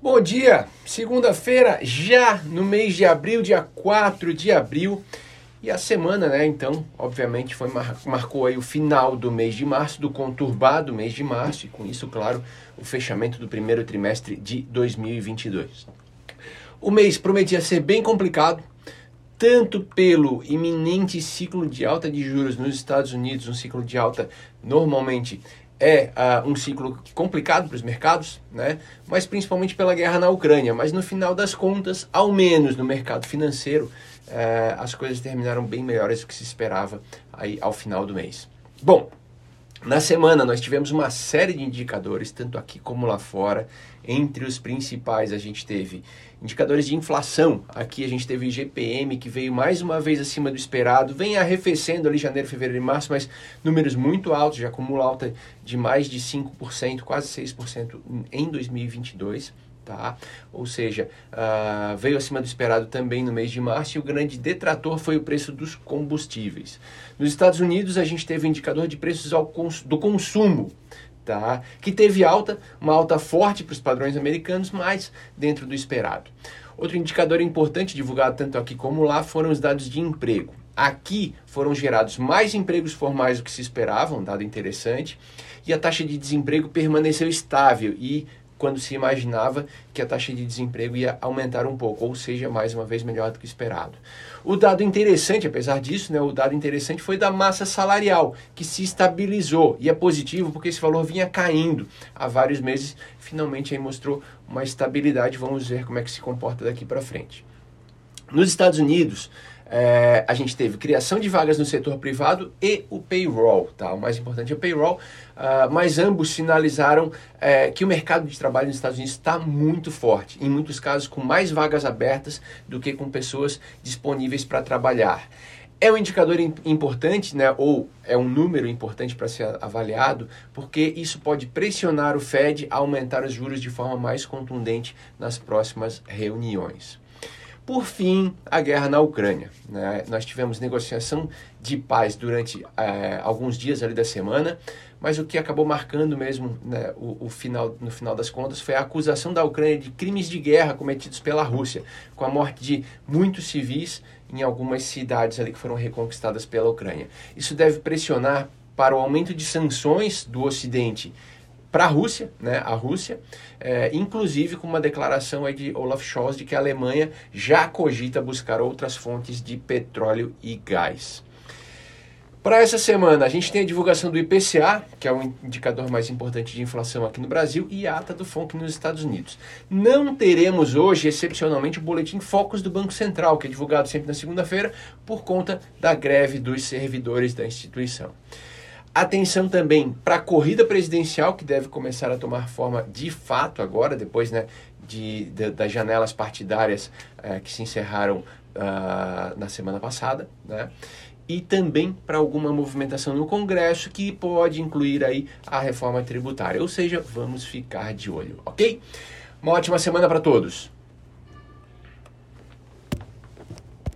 Bom dia! Segunda-feira, já no mês de abril, dia 4 de abril. E a semana, né, então, obviamente, foi mar marcou aí o final do mês de março, do conturbado mês de março, e com isso, claro, o fechamento do primeiro trimestre de 2022. O mês prometia ser bem complicado, tanto pelo iminente ciclo de alta de juros nos Estados Unidos, um ciclo de alta normalmente é uh, um ciclo complicado para os mercados, né? mas principalmente pela guerra na Ucrânia. Mas no final das contas, ao menos no mercado financeiro, uh, as coisas terminaram bem melhores do que se esperava aí ao final do mês. Bom, na semana nós tivemos uma série de indicadores, tanto aqui como lá fora. Entre os principais a gente teve indicadores de inflação. Aqui a gente teve o que veio mais uma vez acima do esperado, vem arrefecendo ali janeiro, fevereiro e março, mas números muito altos, já acumula alta de mais de 5%, quase 6% em 2022 tá? Ou seja, uh, veio acima do esperado também no mês de março e o grande detrator foi o preço dos combustíveis. Nos Estados Unidos, a gente teve o indicador de preços cons do consumo, tá? que teve alta, uma alta forte para os padrões americanos, mas dentro do esperado. Outro indicador importante divulgado tanto aqui como lá foram os dados de emprego. Aqui foram gerados mais empregos formais do que se esperava, um dado interessante, e a taxa de desemprego permaneceu estável e quando se imaginava que a taxa de desemprego ia aumentar um pouco, ou seja, mais uma vez melhor do que esperado. O dado interessante, apesar disso, né, o dado interessante foi da massa salarial, que se estabilizou e é positivo porque esse valor vinha caindo há vários meses, finalmente aí mostrou uma estabilidade. Vamos ver como é que se comporta daqui para frente. Nos Estados Unidos, é, a gente teve criação de vagas no setor privado e o payroll, tá? O mais importante é o payroll, uh, mas ambos sinalizaram é, que o mercado de trabalho nos Estados Unidos está muito forte, em muitos casos com mais vagas abertas do que com pessoas disponíveis para trabalhar. É um indicador importante, né, ou é um número importante para ser avaliado, porque isso pode pressionar o Fed a aumentar os juros de forma mais contundente nas próximas reuniões. Por fim, a guerra na Ucrânia. Né? Nós tivemos negociação de paz durante é, alguns dias ali da semana, mas o que acabou marcando mesmo né, o, o, final, no final das contas foi a acusação da Ucrânia de crimes de guerra cometidos pela Rússia, com a morte de muitos civis em algumas cidades ali que foram reconquistadas pela Ucrânia. Isso deve pressionar para o aumento de sanções do Ocidente para a Rússia, né, a Rússia, é, inclusive com uma declaração aí de Olaf Scholz de que a Alemanha já cogita buscar outras fontes de petróleo e gás. Para essa semana, a gente tem a divulgação do IPCA, que é o indicador mais importante de inflação aqui no Brasil, e a ata do FONC nos Estados Unidos. Não teremos hoje, excepcionalmente, o boletim Focus do Banco Central, que é divulgado sempre na segunda-feira, por conta da greve dos servidores da instituição. Atenção também para a corrida presidencial, que deve começar a tomar forma de fato agora, depois né, de, de das janelas partidárias é, que se encerraram uh, na semana passada. Né? E também para alguma movimentação no Congresso que pode incluir aí a reforma tributária. Ou seja, vamos ficar de olho, ok? Uma ótima semana para todos!